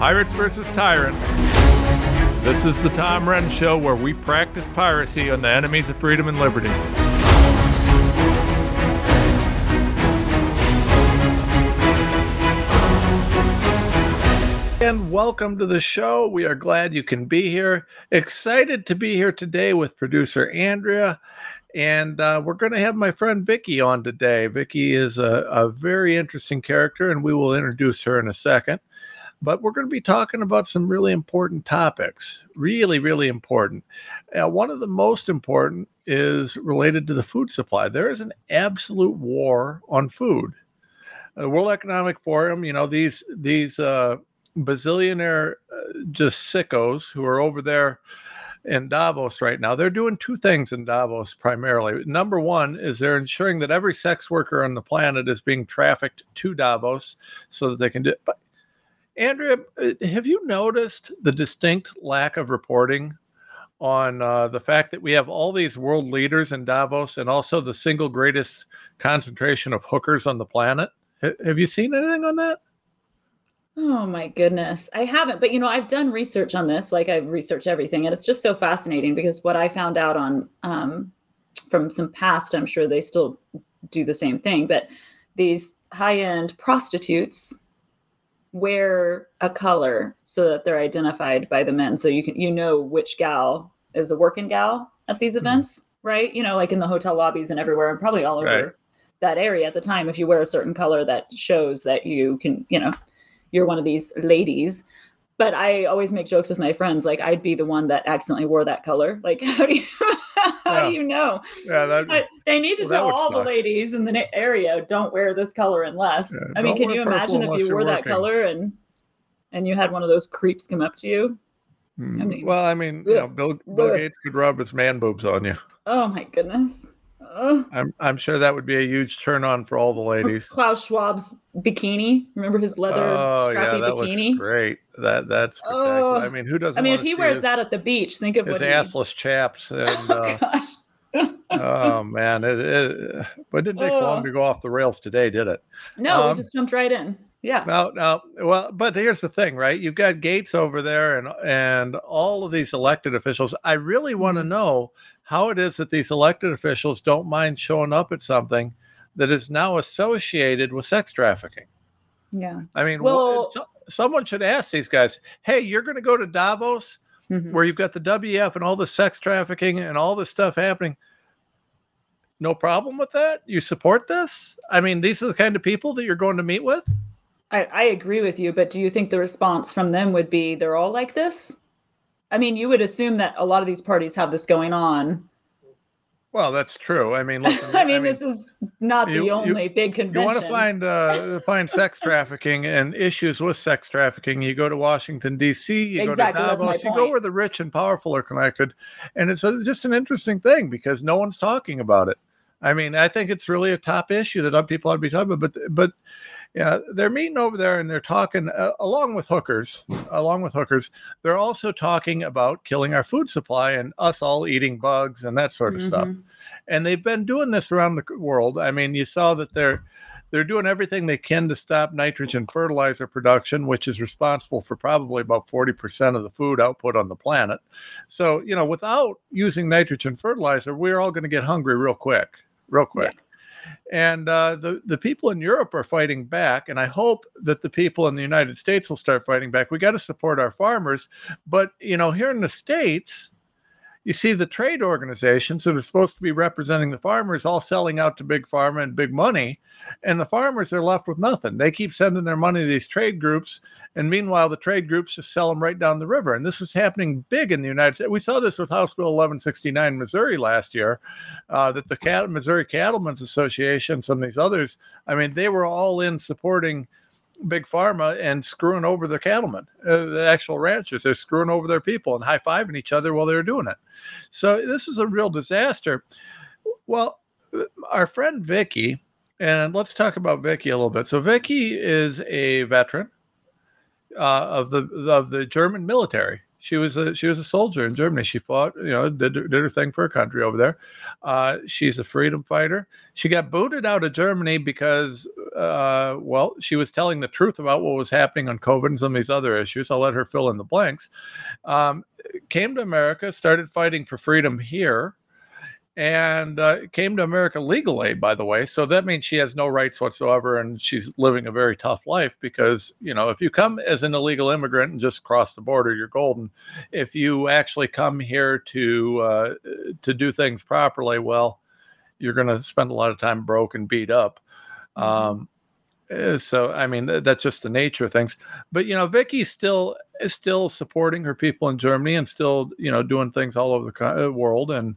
Pirates versus Tyrants. This is the Tom Renz Show where we practice piracy on the enemies of freedom and liberty. And welcome to the show. We are glad you can be here. Excited to be here today with producer Andrea. And uh, we're going to have my friend Vicky on today. Vicky is a, a very interesting character, and we will introduce her in a second but we're going to be talking about some really important topics. Really, really important. Uh, one of the most important is related to the food supply. There is an absolute war on food. The World Economic Forum, you know, these these uh, bazillionaire uh, just sickos who are over there in Davos right now. They're doing two things in Davos primarily. Number one is they're ensuring that every sex worker on the planet is being trafficked to Davos so that they can do. But Andrea, uh, have you noticed the distinct lack of reporting on uh, the fact that we have all these world leaders in Davos and also the single greatest concentration of hookers on the planet? H- have you seen anything on that? Oh my goodness. I haven't, but you know, I've done research on this, like I research everything, and it's just so fascinating because what I found out on um, from some past, I'm sure they still do the same thing, but these high end prostitutes wear a color so that they're identified by the men so you can you know which gal is a working gal at these mm-hmm. events right you know like in the hotel lobbies and everywhere and probably all over right. that area at the time if you wear a certain color that shows that you can you know you're one of these ladies but i always make jokes with my friends like i'd be the one that accidentally wore that color like how do you how yeah. do you know? Yeah, that, they need to well, tell all the ladies in the area don't wear this color unless. Yeah, I mean, can you imagine if you wore that color and and you had one of those creeps come up to you? I hmm. mean, well, I mean, you know, Bill, Bill Gates could rub his man boobs on you. Oh my goodness. I'm I'm sure that would be a huge turn on for all the ladies. Klaus Schwab's bikini. Remember his leather oh, strappy yeah, that bikini? Looks great. That that's. Oh, I mean, who doesn't? I mean, if he wears his, that at the beach, think of his what assless chaps. And, oh uh, gosh. oh man, it, it, but didn't take oh. long to go off the rails today, did it? No, um, it just jumped right in. Yeah. No, no. Well, but here's the thing, right? You've got Gates over there and and all of these elected officials. I really want to mm-hmm. know how it is that these elected officials don't mind showing up at something that is now associated with sex trafficking. Yeah. I mean, well, so, someone should ask these guys, hey, you're going to go to Davos mm-hmm. where you've got the WF and all the sex trafficking and all this stuff happening. No problem with that? You support this? I mean, these are the kind of people that you're going to meet with? I, I agree with you, but do you think the response from them would be they're all like this? I mean, you would assume that a lot of these parties have this going on. Well, that's true. I mean, listen, I, mean, I, mean, this is not you, the only you, big convention. You want to find uh, find sex trafficking and issues with sex trafficking. You go to Washington D.C. You exactly, go to Davos. You go where the rich and powerful are connected, and it's a, just an interesting thing because no one's talking about it. I mean, I think it's really a top issue that people ought to be talking about. But but yeah, they're meeting over there and they're talking uh, along with hookers, along with hookers. They're also talking about killing our food supply and us all eating bugs and that sort of mm-hmm. stuff. And they've been doing this around the world. I mean, you saw that they're they're doing everything they can to stop nitrogen fertilizer production, which is responsible for probably about 40% of the food output on the planet. So, you know, without using nitrogen fertilizer, we're all going to get hungry real quick, real quick. Yeah and uh, the the people in Europe are fighting back, and I hope that the people in the United States will start fighting back. We got to support our farmers, but you know, here in the states, you see the trade organizations that are supposed to be representing the farmers all selling out to big pharma and big money and the farmers are left with nothing. They keep sending their money to these trade groups and meanwhile the trade groups just sell them right down the river. And this is happening big in the united states we saw this with house bill 1169 missouri last year uh, that the Cat- missouri cattlemen's association some of these others i mean they were all in supporting big pharma and screwing over the cattlemen, uh, the actual ranchers. They're screwing over their people and high fiving each other while they're doing it. So this is a real disaster. Well, our friend Vicky, and let's talk about Vicky a little bit. So Vicky is a veteran uh, of the of the German military. She was a she was a soldier in Germany. She fought, you know, did, did her thing for her country over there. Uh, she's a freedom fighter. She got booted out of Germany because uh, well, she was telling the truth about what was happening on COVID and some of these other issues. I'll let her fill in the blanks. Um, came to America, started fighting for freedom here, and uh, came to America legally, by the way. So that means she has no rights whatsoever, and she's living a very tough life because you know if you come as an illegal immigrant and just cross the border, you're golden. If you actually come here to uh, to do things properly, well, you're going to spend a lot of time broke and beat up. Mm-hmm. Um, eh, so I mean that's just the nature of things. But you know, Vicky's still is still supporting her people in Germany and still you know doing things all over the world and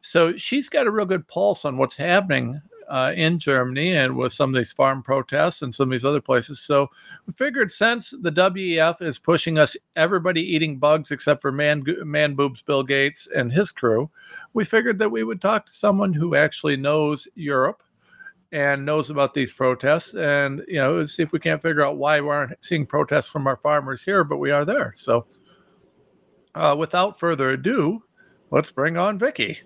so she's got a real good pulse on what's happening uh, in Germany and with some of these farm protests and some of these other places. So we figured since the WEF is pushing us, everybody eating bugs except for man, man boobs Bill Gates and his crew, we figured that we would talk to someone who actually knows Europe and knows about these protests and you know see if we can't figure out why we aren't seeing protests from our farmers here but we are there so uh, without further ado let's bring on vicky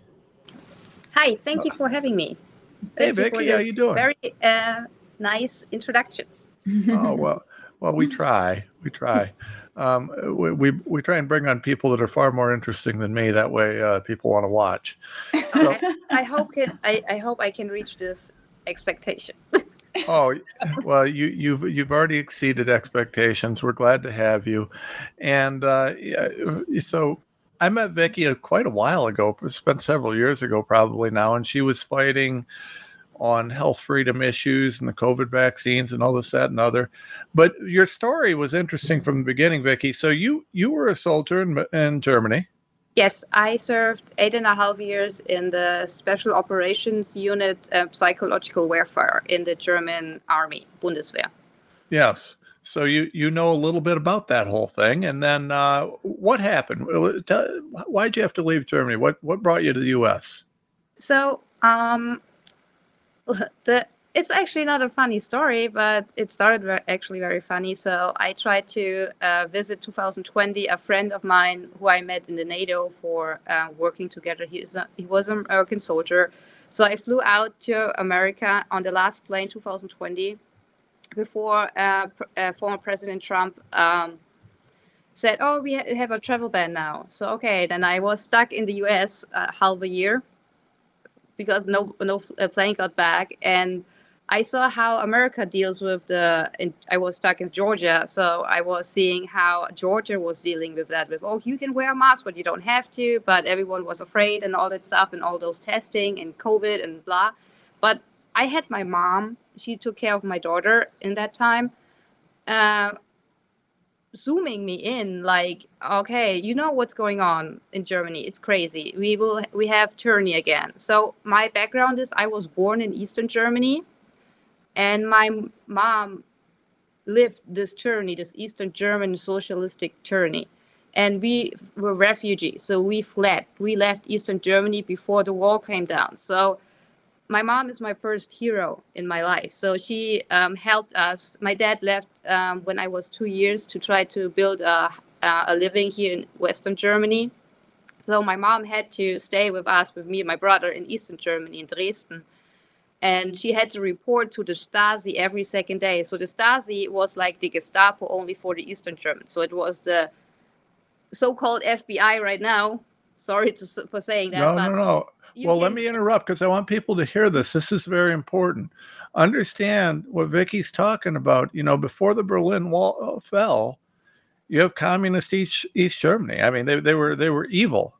Hi, thank you for having me. Thank hey, Vicky, how are you doing? Very uh, nice introduction. oh well, well we try, we try. Um, we, we, we try and bring on people that are far more interesting than me. That way, uh, people want to watch. So, I hope can I, I hope I can reach this expectation. oh well, you you've you've already exceeded expectations. We're glad to have you, and uh, so I met Vicky a, quite a while ago. It's been several years ago, probably now, and she was fighting on health freedom issues and the COVID vaccines and all this, that, and other. But your story was interesting from the beginning, Vicky. So you you were a soldier in, in Germany. Yes, I served eight and a half years in the Special Operations Unit, uh, Psychological Warfare in the German Army, Bundeswehr. Yes. So you you know a little bit about that whole thing, and then uh, what happened? Why did you have to leave Germany? What what brought you to the U.S.? So um, the it's actually not a funny story, but it started actually very funny. So I tried to uh, visit 2020 a friend of mine who I met in the NATO for uh, working together. He, a, he was an American soldier. So I flew out to America on the last plane 2020 before uh, uh, former President Trump um, said, "Oh, we ha- have a travel ban now." So okay, then I was stuck in the U.S. Uh, half a year because no no uh, plane got back, and I saw how America deals with the. In, I was stuck in Georgia, so I was seeing how Georgia was dealing with that. With oh, you can wear a mask, but you don't have to. But everyone was afraid and all that stuff, and all those testing and COVID and blah. But I had my mom she took care of my daughter in that time uh, zooming me in like okay you know what's going on in germany it's crazy we will we have tyranny again. So my background is i was born in eastern germany and my mom lived this tyranny this eastern german socialistic tyranny and we were refugees so we fled we left eastern germany before the wall came down. So my mom is my first hero in my life. So she um, helped us. My dad left um, when I was two years to try to build a, a living here in Western Germany. So my mom had to stay with us, with me and my brother in Eastern Germany, in Dresden. And she had to report to the Stasi every second day. So the Stasi was like the Gestapo only for the Eastern Germans. So it was the so-called FBI right now. Sorry to, for saying that. No, no, no well, can... let me interrupt because I want people to hear this. This is very important. Understand what Vicky's talking about. You know, before the Berlin Wall uh, fell, you have communist East East Germany. I mean, they, they were they were evil,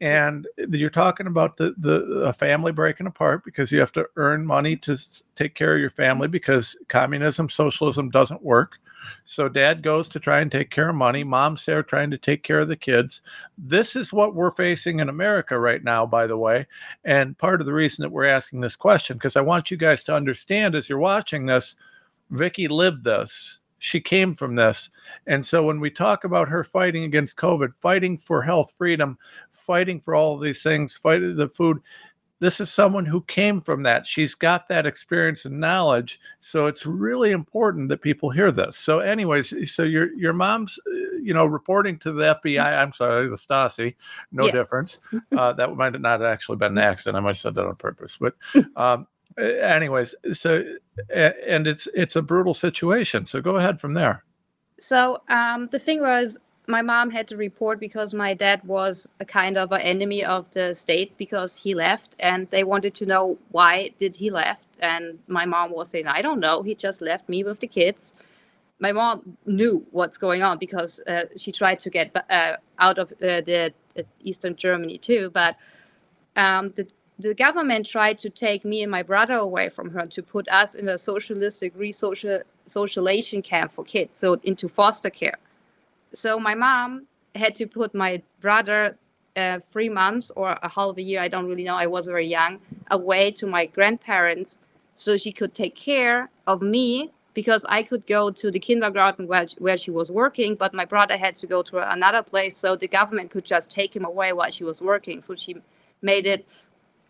and you're talking about the the a family breaking apart because you have to earn money to take care of your family because communism socialism doesn't work so dad goes to try and take care of money. Mom's there trying to take care of the kids. This is what we're facing in America right now, by the way. And part of the reason that we're asking this question, because I want you guys to understand as you're watching this, Vicky lived this. She came from this. And so when we talk about her fighting against COVID, fighting for health freedom, fighting for all of these things, fighting the food, this is someone who came from that. She's got that experience and knowledge. So it's really important that people hear this. So, anyways, so your your mom's, uh, you know, reporting to the FBI. I'm sorry, the Stasi. No yeah. difference. Uh, that might have not actually been an accident. I might have said that on purpose. But um, anyways, so and it's it's a brutal situation. So go ahead from there. So um, the thing was, my mom had to report because my dad was a kind of an enemy of the state because he left, and they wanted to know why did he left. And my mom was saying, I don't know. He just left me with the kids. My mom knew what's going on because uh, she tried to get uh, out of uh, the, eastern Germany too, but um, the the government tried to take me and my brother away from her to put us in a socialistic re-social socialization camp for kids so into foster care so my mom had to put my brother uh, three months or a half a year i don't really know i was very young away to my grandparents so she could take care of me because i could go to the kindergarten where, where she was working but my brother had to go to another place so the government could just take him away while she was working so she made it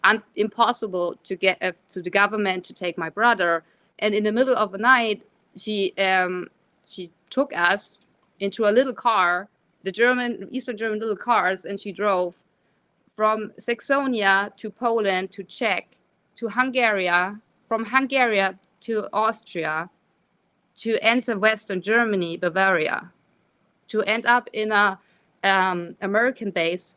un- impossible to get uh, to the government to take my brother. And in the middle of the night, she um, she took us into a little car, the German Eastern German little cars, and she drove from Saxonia to Poland to Czech to Hungary, from Hungary to Austria, to enter Western Germany, Bavaria, to end up in a um, American base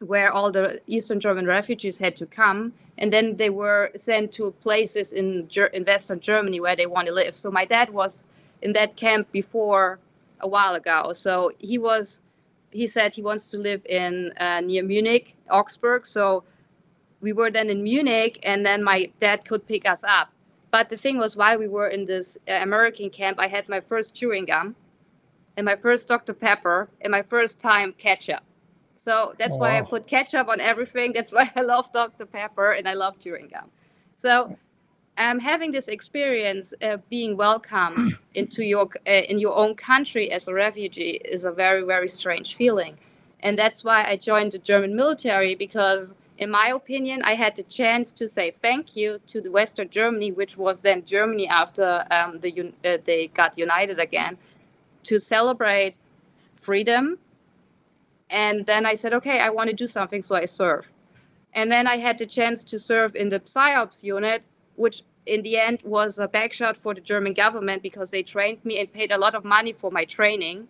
where all the Eastern German refugees had to come, and then they were sent to places in in Western Germany where they want to live. So my dad was in that camp before a while ago. So he was, he said he wants to live in uh, near Munich, Augsburg. So we were then in Munich, and then my dad could pick us up. But the thing was, while we were in this uh, American camp, I had my first chewing gum, and my first Dr Pepper, and my first time ketchup. So that's why I put ketchup on everything. That's why I love Dr. Pepper and I love chewing gum. So um, having this experience uh, being welcome into your uh, in your own country as a refugee is a very very strange feeling, and that's why I joined the German military because. In my opinion, I had the chance to say thank you to the Western Germany, which was then Germany after um, the, uh, they got united again, to celebrate freedom and then I said, okay, I want to do something, so I serve. And then I had the chance to serve in the PSYOPS unit, which in the end was a backshot for the German government because they trained me and paid a lot of money for my training.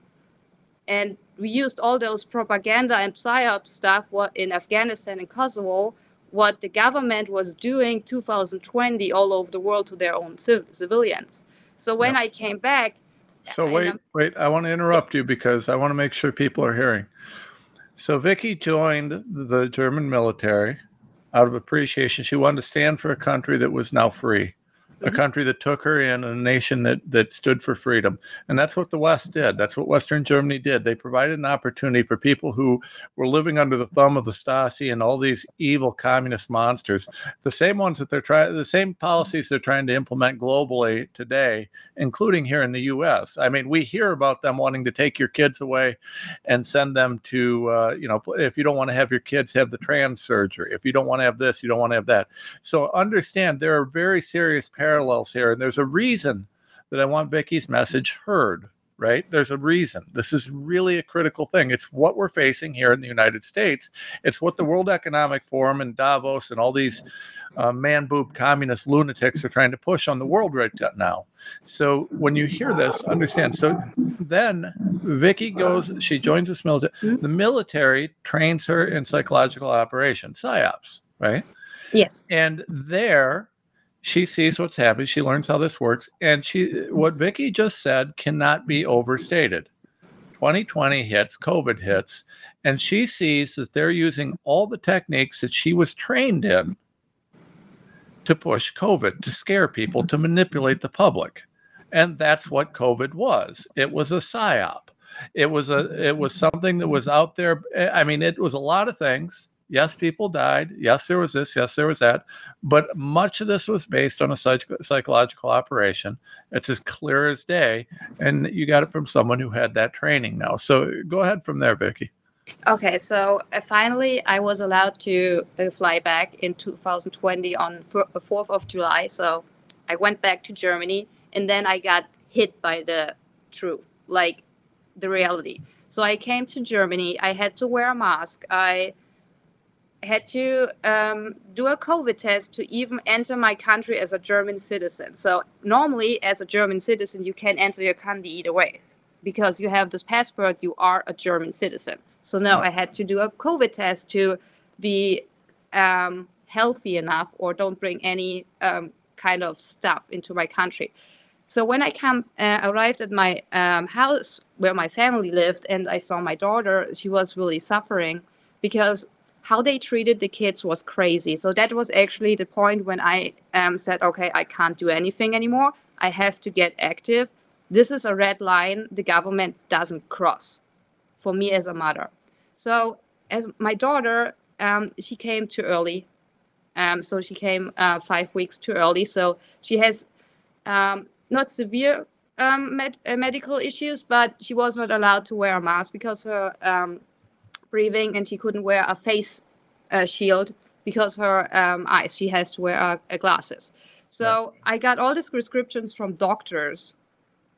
And we used all those propaganda and PSYOPS stuff in Afghanistan and Kosovo, what the government was doing 2020 all over the world to their own civilians. So when I came back, so wait, wait, I want to interrupt you because I want to make sure people are hearing. So Vicky joined the German military out of appreciation. She wanted to stand for a country that was now free a mm-hmm. country that took her in, a nation that that stood for freedom. And that's what the West did. That's what Western Germany did. They provided an opportunity for people who were living under the thumb of the Stasi and all these evil communist monsters, the same ones that they're trying, the same policies they're trying to implement globally today, including here in the U.S. I mean, we hear about them wanting to take your kids away and send them to, uh, you know, if you don't want to have your kids have the trans surgery, if you don't want to have this, you don't want to have that. So understand there are very serious parallels parallels here. And there's a reason that I want Vicky's message heard, right? There's a reason. This is really a critical thing. It's what we're facing here in the United States. It's what the World Economic Forum and Davos and all these uh, man boob communist lunatics are trying to push on the world right now. So when you hear this, understand. So then Vicky goes, she joins this military. The military trains her in psychological operations, psyops, right? Yes. And there she sees what's happening she learns how this works and she what vicky just said cannot be overstated. 2020 hits covid hits and she sees that they're using all the techniques that she was trained in to push covid to scare people to manipulate the public. And that's what covid was. It was a psyop. It was a it was something that was out there. I mean it was a lot of things Yes, people died. Yes, there was this. Yes, there was that. But much of this was based on a psych- psychological operation. It's as clear as day. And you got it from someone who had that training now. So go ahead from there, Vicky. Okay, so uh, finally, I was allowed to uh, fly back in 2020 on f- 4th uh, of July. So I went back to Germany and then I got hit by the truth, like the reality. So I came to Germany. I had to wear a mask. I had to um, do a COVID test to even enter my country as a German citizen. So normally, as a German citizen, you can enter your country either way because you have this passport. You are a German citizen. So now I had to do a COVID test to be um, healthy enough or don't bring any um, kind of stuff into my country. So when I come uh, arrived at my um, house where my family lived and I saw my daughter, she was really suffering because how they treated the kids was crazy. So that was actually the point when I um, said, okay, I can't do anything anymore. I have to get active. This is a red line the government doesn't cross for me as a mother. So as my daughter, um, she came too early. Um, so she came uh, five weeks too early. So she has um, not severe um, med- uh, medical issues, but she was not allowed to wear a mask because her um, breathing and she couldn't wear a face uh, shield because her um, eyes, she has to wear uh, glasses. So I got all these prescriptions from doctors,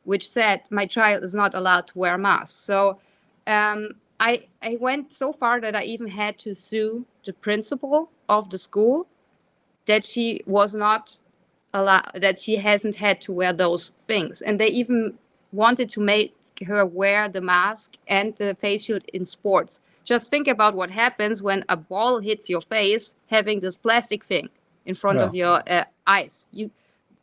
which said my child is not allowed to wear a mask. So um, I I went so far that I even had to sue the principal of the school that she was not allowed that she hasn't had to wear those things, and they even wanted to make her wear the mask and the face shield in sports just think about what happens when a ball hits your face, having this plastic thing in front yeah. of your uh, eyes. You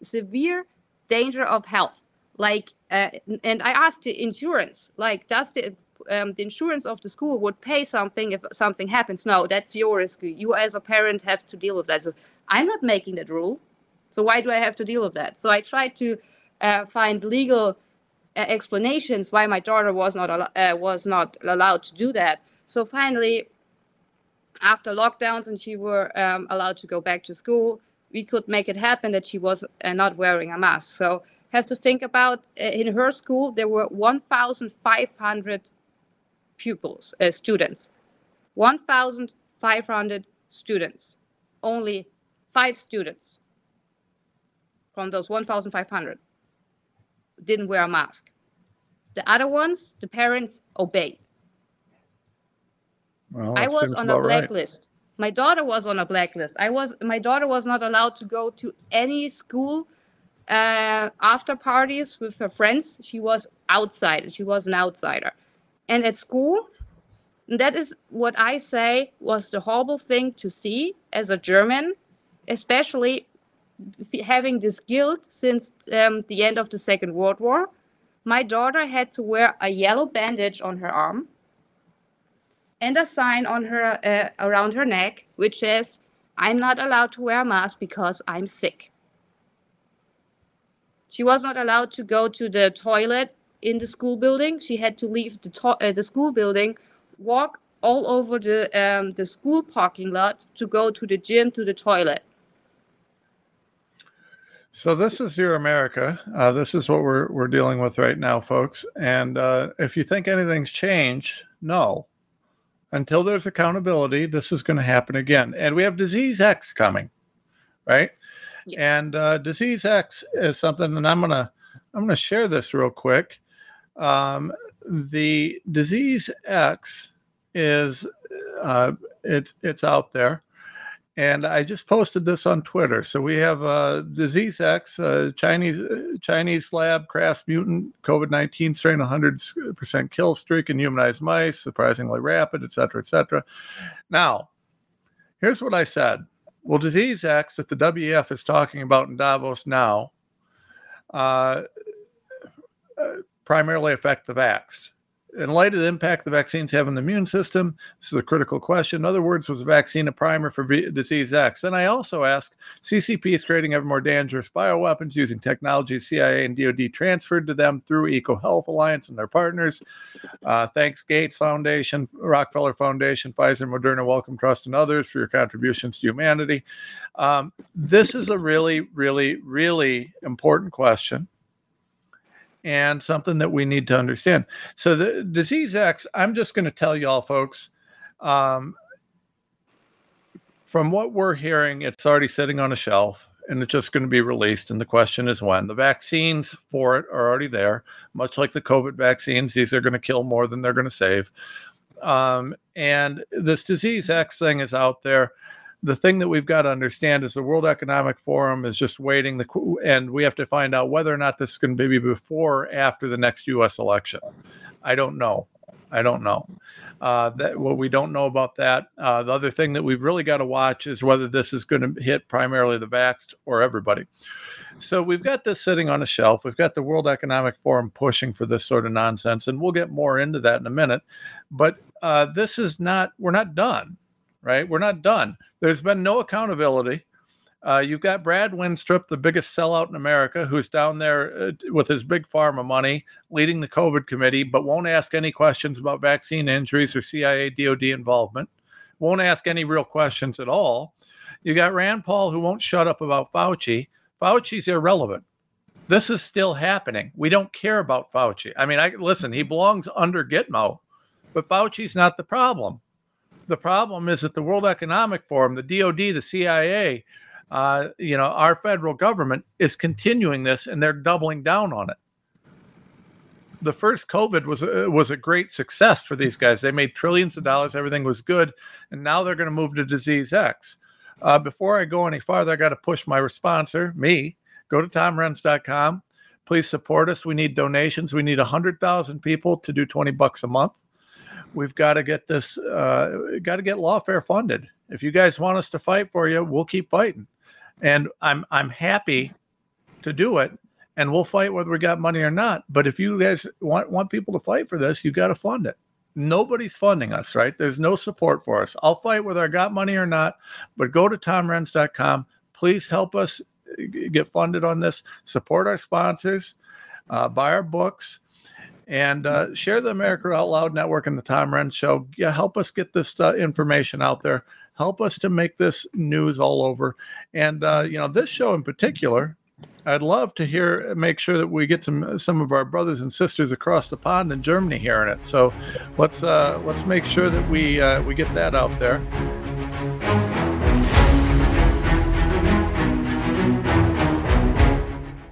severe danger of health. Like, uh, and I asked the insurance, like, does the um, the insurance of the school would pay something if something happens? No, that's your risk. You as a parent have to deal with that. So I'm not making that rule. So why do I have to deal with that? So I tried to uh, find legal uh, explanations why my daughter was not al- uh, was not allowed to do that so finally, after lockdowns and she were um, allowed to go back to school, we could make it happen that she was uh, not wearing a mask. So have to think about uh, in her school there were 1,500 pupils, uh, students, 1,500 students, only five students from those 1,500 didn't wear a mask. The other ones, the parents obeyed. Well, I was on a blacklist. Right. My daughter was on a blacklist. I was my daughter was not allowed to go to any school uh, after parties with her friends. She was outside. She was an outsider. And at school, that is what I say was the horrible thing to see as a German, especially having this guilt since um, the end of the Second World War. My daughter had to wear a yellow bandage on her arm and a sign on her uh, around her neck which says i'm not allowed to wear a mask because i'm sick she was not allowed to go to the toilet in the school building she had to leave the, to- uh, the school building walk all over the um, the school parking lot to go to the gym to the toilet so this is your America. Uh, this is what we're we're dealing with right now, folks. And uh, if you think anything's changed, no until there's accountability, this is going to happen again. And we have disease X coming, right? Yeah. And uh, disease X is something, and I'm gonna I'm gonna share this real quick. Um, the disease X is uh, it's it's out there, and I just posted this on Twitter. So we have uh, disease X, uh, Chinese uh, Chinese lab crafts mutant COVID nineteen strain, 100 percent kill streak in humanized mice, surprisingly rapid, et cetera, et cetera. Now, here's what I said. Well, disease X that the WEF is talking about in Davos now uh, uh primarily affect the vaxxed in light of the impact the vaccines have on the immune system, this is a critical question. In other words, was the vaccine a primer for v- disease X? And I also ask CCP is creating ever more dangerous bioweapons using technology CIA and DoD transferred to them through EcoHealth Alliance and their partners. Uh, thanks, Gates Foundation, Rockefeller Foundation, Pfizer, Moderna, Wellcome Trust, and others for your contributions to humanity. Um, this is a really, really, really important question and something that we need to understand. So the disease X, I'm just going to tell y'all folks, um, from what we're hearing, it's already sitting on a shelf and it's just going to be released. And the question is when. The vaccines for it are already there, much like the COVID vaccines. These are going to kill more than they're going to save. Um, and this disease X thing is out there. The thing that we've got to understand is the World Economic Forum is just waiting, the, and we have to find out whether or not this is going to be before or after the next U.S. election. I don't know. I don't know. Uh, that what we don't know about that. Uh, the other thing that we've really got to watch is whether this is going to hit primarily the vaxxed or everybody. So we've got this sitting on a shelf. We've got the World Economic Forum pushing for this sort of nonsense, and we'll get more into that in a minute. But uh, this is not. We're not done, right? We're not done. There's been no accountability. Uh, you've got Brad Wenstrup, the biggest sellout in America, who's down there uh, with his big pharma money, leading the COVID committee, but won't ask any questions about vaccine injuries or CIA DoD involvement. Won't ask any real questions at all. You got Rand Paul, who won't shut up about Fauci. Fauci's irrelevant. This is still happening. We don't care about Fauci. I mean, I listen. He belongs under Gitmo, but Fauci's not the problem. The problem is that the World Economic Forum, the DoD, the CIA, uh, you know, our federal government is continuing this and they're doubling down on it. The first COVID was a, was a great success for these guys. They made trillions of dollars. Everything was good, and now they're going to move to disease X. Uh, before I go any farther, I got to push my sponsor, me. Go to tomrenz.com. Please support us. We need donations. We need 100,000 people to do 20 bucks a month. We've got to get this, uh, got to get lawfare funded. If you guys want us to fight for you, we'll keep fighting and I'm I'm happy to do it, and we'll fight whether we got money or not. But if you guys want want people to fight for this, you got to fund it. Nobody's funding us, right? There's no support for us. I'll fight whether I got money or not, but go to tomrenz.com. Please help us get funded on this. Support our sponsors, uh, buy our books, and uh, share the America Out Loud Network and the Tom Renz Show. Yeah, help us get this uh, information out there help us to make this news all over. And uh, you know, this show in particular, I'd love to hear, make sure that we get some some of our brothers and sisters across the pond in Germany hearing it. So let's uh, let's make sure that we uh, we get that out there.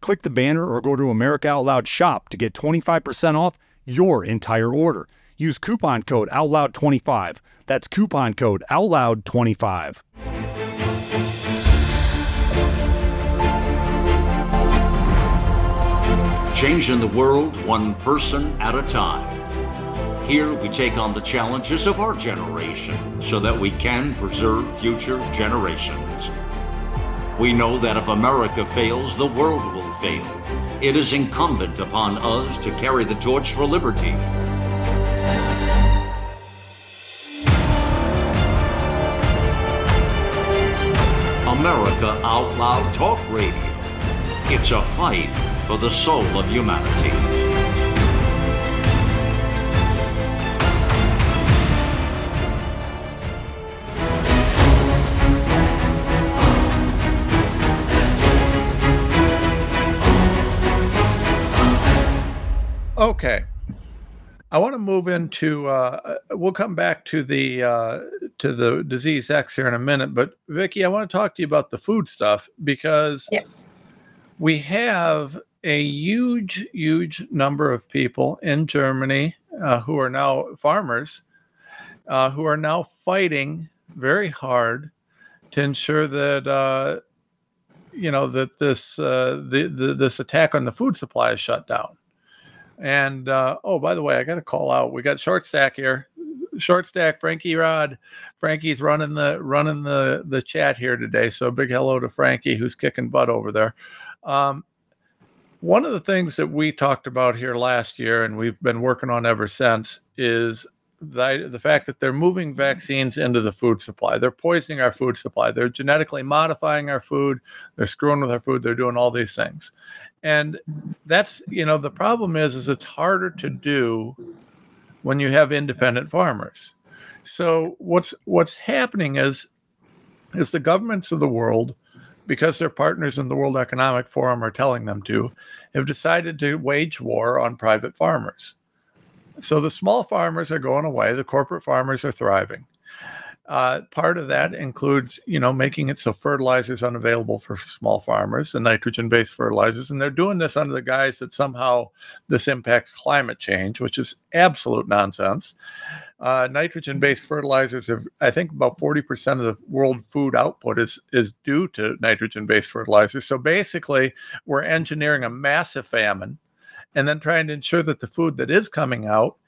Click the banner or go to America Out Loud shop to get 25% off your entire order. Use coupon code OUTLOUD25. That's coupon code OUTLOUD25. Changing the world one person at a time. Here we take on the challenges of our generation so that we can preserve future generations. We know that if America fails, the world will It is incumbent upon us to carry the torch for liberty. America Out Loud Talk Radio. It's a fight for the soul of humanity. Okay. I want to move into. Uh, we'll come back to the uh, to the disease X here in a minute, but Vicky, I want to talk to you about the food stuff because yes. we have a huge, huge number of people in Germany uh, who are now farmers uh, who are now fighting very hard to ensure that uh, you know that this uh, the, the, this attack on the food supply is shut down. And uh, oh, by the way, I got to call out. We got short stack here. Short stack, Frankie Rod. Frankie's running the running the the chat here today. So big hello to Frankie, who's kicking butt over there. Um, one of the things that we talked about here last year, and we've been working on ever since, is the, the fact that they're moving vaccines into the food supply. They're poisoning our food supply. They're genetically modifying our food. They're screwing with our food. They're doing all these things. And that's, you know, the problem is, is it's harder to do when you have independent farmers. So what's what's happening is is the governments of the world, because their partners in the World Economic Forum are telling them to, have decided to wage war on private farmers so the small farmers are going away, the corporate farmers are thriving. Uh, part of that includes, you know, making it so fertilizers unavailable for small farmers and nitrogen-based fertilizers, and they're doing this under the guise that somehow this impacts climate change, which is absolute nonsense. Uh, nitrogen-based fertilizers have, I think, about forty percent of the world food output is is due to nitrogen-based fertilizers. So basically, we're engineering a massive famine and then trying to ensure that the food that is coming out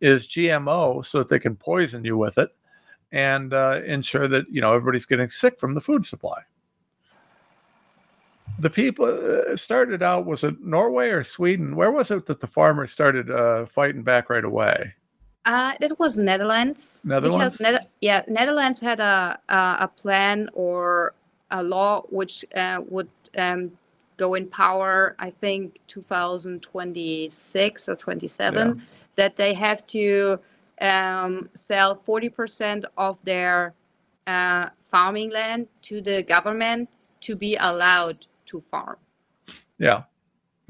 is GMO so that they can poison you with it and uh, ensure that you know everybody's getting sick from the food supply. The people uh, started out was it Norway or Sweden? Where was it that the farmers started uh, fighting back right away? Uh, it was Netherlands. Netherlands. Because ne- yeah, Netherlands had a, a, a plan or a law which uh, would um, go in power, I think 2026 or 27, yeah. that they have to um, sell 40% of their uh, farming land to the government to be allowed to farm. Yeah.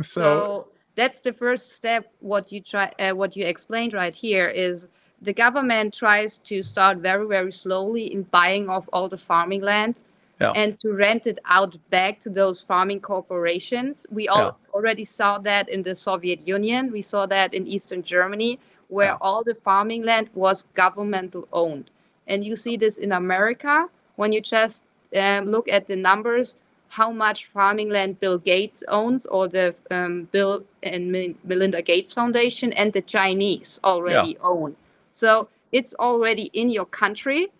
So, so that's the first step. What you try, uh, what you explained right here is the government tries to start very, very slowly in buying off all the farming land yeah. and to rent it out back to those farming corporations. We all yeah. already saw that in the Soviet Union. We saw that in Eastern Germany, where yeah. all the farming land was governmental owned. And you see this in America when you just um, look at the numbers how much farming land Bill Gates owns, or the um, Bill and Melinda Gates Foundation, and the Chinese already own. So it's already in your country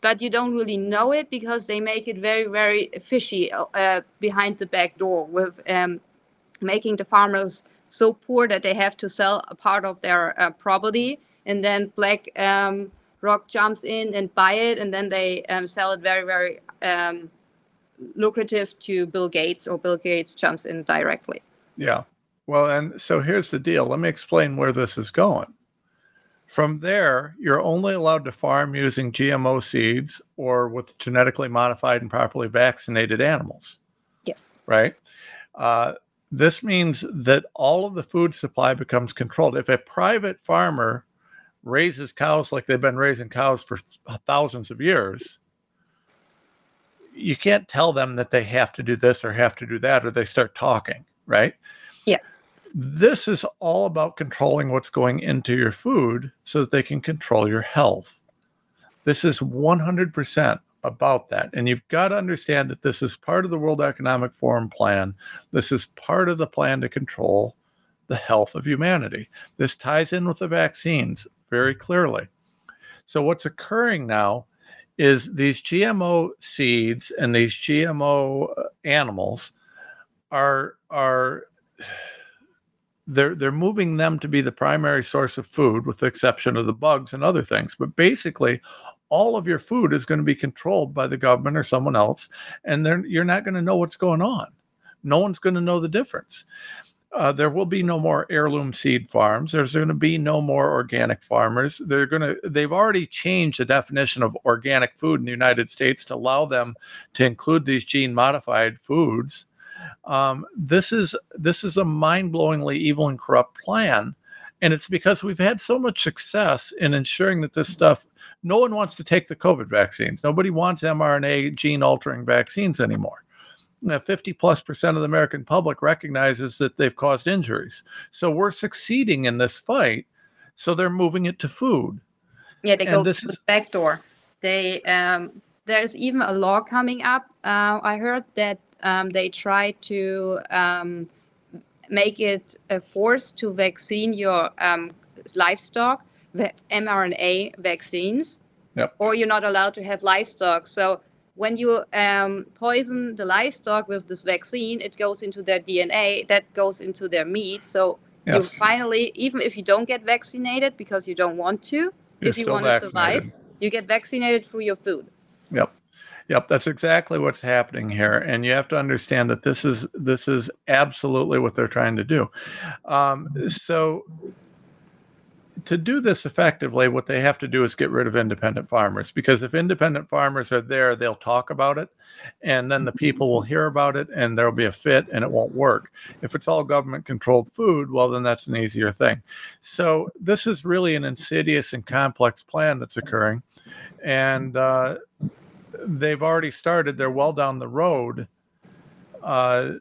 but you don't really know it because they make it very very fishy uh, behind the back door with um, making the farmers so poor that they have to sell a part of their uh, property and then black um, rock jumps in and buy it and then they um, sell it very very um, lucrative to bill gates or bill gates jumps in directly yeah well and so here's the deal let me explain where this is going from there, you're only allowed to farm using GMO seeds or with genetically modified and properly vaccinated animals. Yes. Right? Uh, this means that all of the food supply becomes controlled. If a private farmer raises cows like they've been raising cows for uh, thousands of years, you can't tell them that they have to do this or have to do that, or they start talking, right? Yeah. This is all about controlling what's going into your food so that they can control your health. This is 100% about that. And you've got to understand that this is part of the World Economic Forum plan. This is part of the plan to control the health of humanity. This ties in with the vaccines very clearly. So, what's occurring now is these GMO seeds and these GMO uh, animals are are they're they're moving them to be the primary source of food with the exception of the bugs and other things but basically all of your food is going to be controlled by the government or someone else and then you're not going to know what's going on. No one's going to know the difference. Uh, there will be no more heirloom seed farms. There's going to be no more organic farmers. They're going to they've already changed the definition of organic food in the united states to allow them to include these gene modified foods. Um, this is this is a mind-blowingly evil and corrupt plan, and it's because we've had so much success in ensuring that this stuff. No one wants to take the COVID vaccines. Nobody wants mRNA gene altering vaccines anymore. Now, 50 plus percent of the American public recognizes that they've caused injuries. So we're succeeding in this fight. So they're moving it to food. Yeah, they and go this to the back door. They um, there's even a law coming up. Uh, I heard that um, they try to um, make it a force to vaccine your um, livestock with mRNA vaccines. Yep. Or you're not allowed to have livestock. So when you um, poison the livestock with this vaccine, it goes into their DNA, that goes into their meat. So yes. you finally, even if you don't get vaccinated because you don't want to, you're if you want to survive, you get vaccinated through your food. Yep. Yep, that's exactly what's happening here, and you have to understand that this is this is absolutely what they're trying to do. Um, so, to do this effectively, what they have to do is get rid of independent farmers because if independent farmers are there, they'll talk about it, and then the people will hear about it, and there'll be a fit, and it won't work. If it's all government-controlled food, well, then that's an easier thing. So, this is really an insidious and complex plan that's occurring, and uh, they've already started. They're well down the road uh,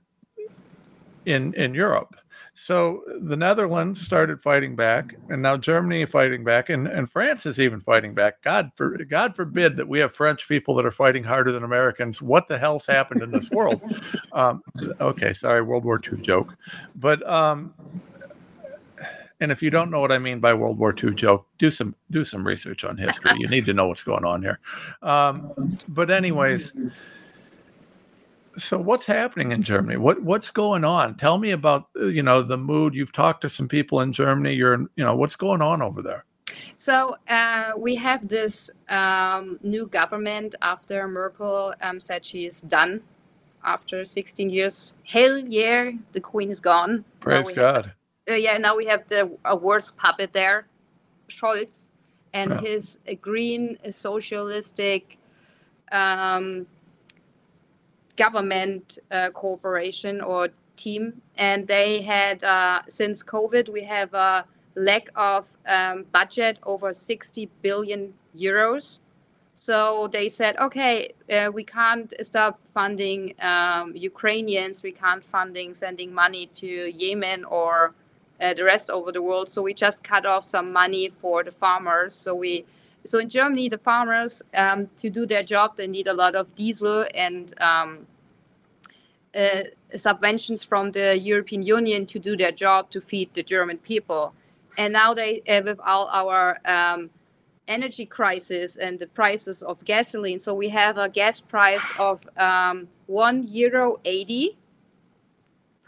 in in Europe. So the Netherlands started fighting back, and now Germany fighting back, and, and France is even fighting back. God for God forbid that we have French people that are fighting harder than Americans. What the hell's happened in this world? Um, okay, sorry, World War II joke, but um, and if you don't know what I mean by World War II joke, do some do some research on history. You need to know what's going on here. Um, but anyways, so what's happening in Germany? What what's going on? Tell me about you know the mood. You've talked to some people in Germany. You're you know what's going on over there. So uh, we have this um, new government after Merkel um, said she's done after 16 years. Hell yeah, the queen is gone. Praise God uh, yeah, now we have the a worst puppet there, Scholz, and yeah. his uh, green uh, socialistic um, government uh, corporation or team. And they had, uh, since COVID, we have a lack of um, budget over 60 billion euros. So they said, okay, uh, we can't stop funding um, Ukrainians. We can't funding sending money to Yemen or uh, the rest over the world. So we just cut off some money for the farmers. So we so in Germany, the farmers um, to do their job, they need a lot of diesel and um, uh, subventions from the European Union to do their job to feed the German people. And now they, uh, with all our um, energy crisis and the prices of gasoline, so we have a gas price of um, one euro eighty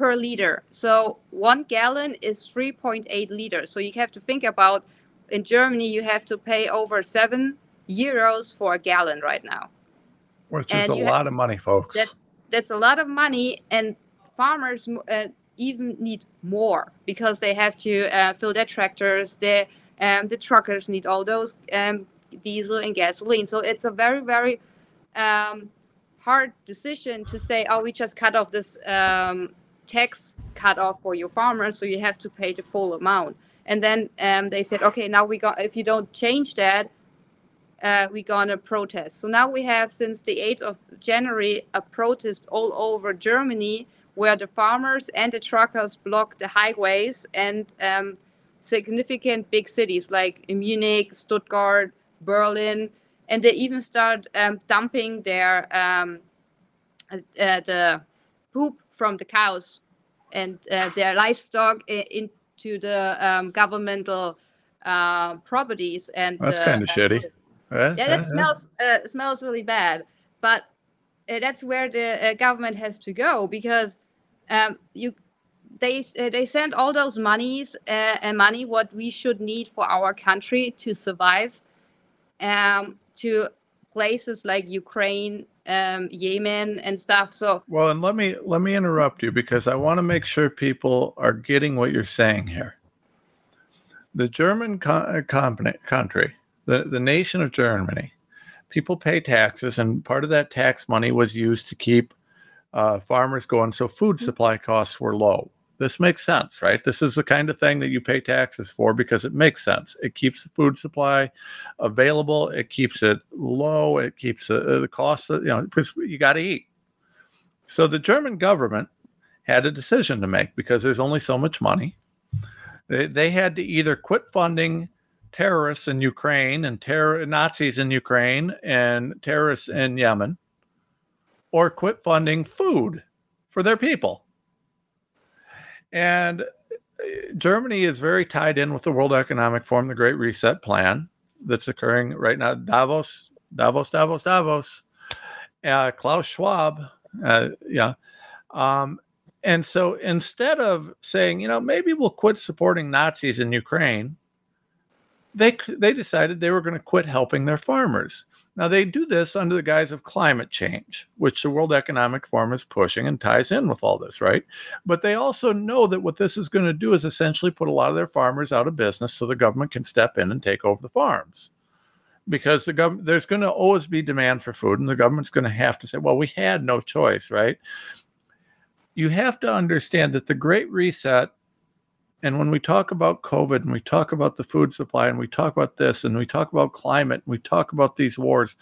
per liter. So one gallon is 3.8 liters. So you have to think about in Germany, you have to pay over seven euros for a gallon right now. Which is a lot have, of money, folks. That's that's a lot of money, and farmers uh, even need more because they have to uh, fill their tractors. The um, the truckers need all those um, diesel and gasoline. So it's a very very um, hard decision to say, oh, we just cut off this um, tax cut off for your farmers, so you have to pay the full amount. And then um, they said, okay, now we got if you don't change that, uh, we're gonna protest. So now we have since the 8th of January a protest all over Germany where the farmers and the truckers block the highways and um, significant big cities like Munich, Stuttgart, Berlin, and they even start um, dumping their um, uh, the poop from the cows and uh, their livestock into the um, governmental uh, properties. And that's kind of shitty. Yeah, that smells uh, smells really bad. But uh, that's where the uh, government has to go because um, you they they send all those monies and money what we should need for our country to survive um, to places like Ukraine um, Yemen and stuff. So well, and let me let me interrupt you because I want to make sure people are getting what you're saying here. The German co- uh, country, the, the nation of Germany, people pay taxes, and part of that tax money was used to keep uh, farmers going, so food supply costs were low this makes sense, right? This is the kind of thing that you pay taxes for because it makes sense. It keeps the food supply available, it keeps it low, it keeps uh, the cost, you know, you got to eat. So the German government had a decision to make because there's only so much money. They, they had to either quit funding terrorists in Ukraine and terror Nazis in Ukraine and terrorists in Yemen, or quit funding food for their people. And uh, Germany is very tied in with the World Economic Forum, the Great Reset Plan that's occurring right now. Davos, Davos, Davos, Davos. Uh, Klaus Schwab, uh, yeah. Um, and so instead of saying, you know, maybe we'll quit supporting Nazis in Ukraine, they they decided they were going to quit helping their farmers. Now they do this under the guise of climate change, which the World Economic Forum is pushing and ties in with all this, right? But they also know that what this is going to do is essentially put a lot of their farmers out of business so the government can step in and take over the farms. Because the government there's going to always be demand for food and the government's going to have to say, well, we had no choice, right? You have to understand that the Great Reset and when we talk about COVID and we talk about the food supply and we talk about this and we talk about climate and we talk about these wars,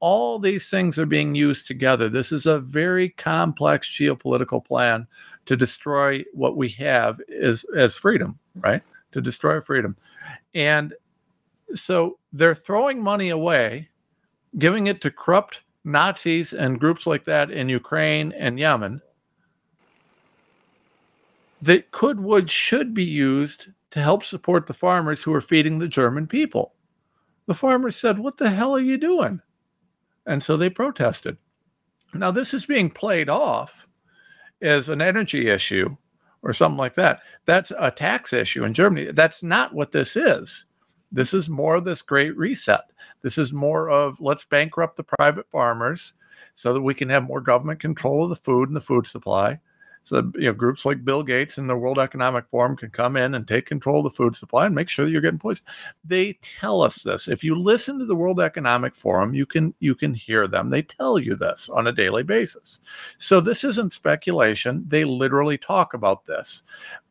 all these things are being used together. This is a very complex geopolitical plan to destroy what we have is as freedom, right? To destroy freedom. And so they're throwing money away, giving it to corrupt Nazis and groups like that in Ukraine and Yemen that could, would, should be used to help support the farmers who are feeding the German people. The farmers said, What the hell are you doing? And so they protested. Now, this is being played off as an energy issue or something like that. That's a tax issue in Germany. That's not what this is. This is more of this great reset. This is more of let's bankrupt the private farmers so that we can have more government control of the food and the food supply so you know, groups like Bill Gates and the World Economic Forum can come in and take control of the food supply and make sure that you're getting poisoned. They tell us this. If you listen to the World Economic Forum, you can you can hear them. They tell you this on a daily basis. So this isn't speculation. They literally talk about this.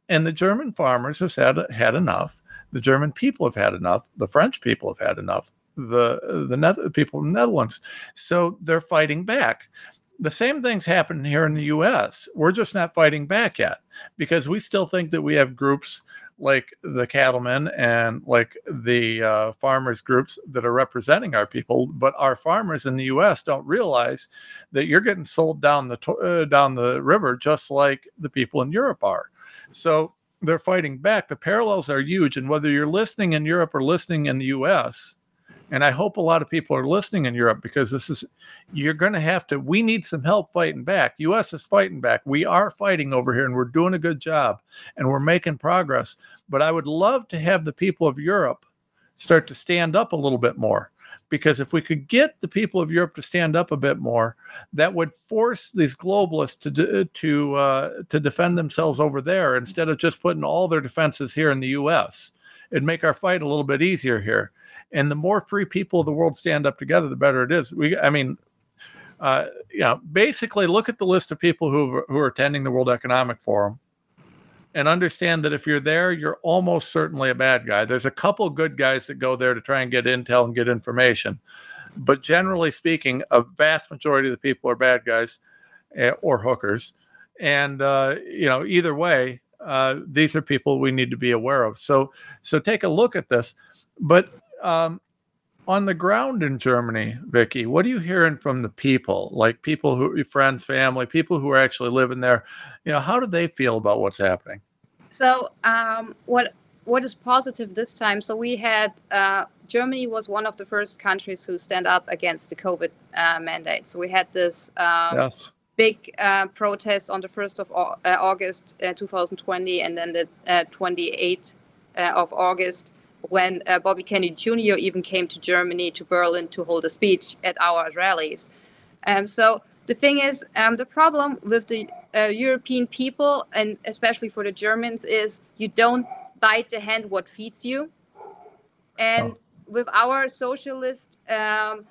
And the German farmers have had had enough. The German people have had enough. The French people have had enough the the ne- people in the Netherlands. So they're fighting back the same things happen here in the US. We're just not fighting back yet because we still think that we have groups like the cattlemen and like the uh, farmers groups that are representing our people but our farmers in the US don't realize that you're getting sold down the to- uh, down the river just like the people in Europe are so they're fighting back the parallels are huge and whether you're listening in Europe or listening in the US and I hope a lot of people are listening in Europe because this is, you're going to have to, we need some help fighting back. US is fighting back. We are fighting over here and we're doing a good job and we're making progress. But I would love to have the people of Europe start to stand up a little bit more because if we could get the people of Europe to stand up a bit more, that would force these globalists to to uh, to defend themselves over there instead of just putting all their defenses here in the U.S. It'd make our fight a little bit easier here and the more free people of the world stand up together, the better it is. We, I mean, uh, you know, basically look at the list of people who who are attending the World Economic Forum, and understand that if you're there, you're almost certainly a bad guy. There's a couple good guys that go there to try and get intel and get information, but generally speaking, a vast majority of the people are bad guys uh, or hookers, and uh, you know, either way. Uh, these are people we need to be aware of. So, so take a look at this. But um, on the ground in Germany, Vicky, what are you hearing from the people? Like people who, friends, family, people who are actually living there. You know, how do they feel about what's happening? So, um, what what is positive this time? So we had uh, Germany was one of the first countries who stand up against the COVID uh, mandate. So we had this um, yes. big uh, protest on the first of uh, August uh, 2020, and then the 28th uh, of August when uh, Bobby Kennedy Jr. even came to Germany, to Berlin, to hold a speech at our rallies. Um, so the thing is, um, the problem with the uh, European people, and especially for the Germans, is you don't bite the hand what feeds you. And oh. with our socialist um,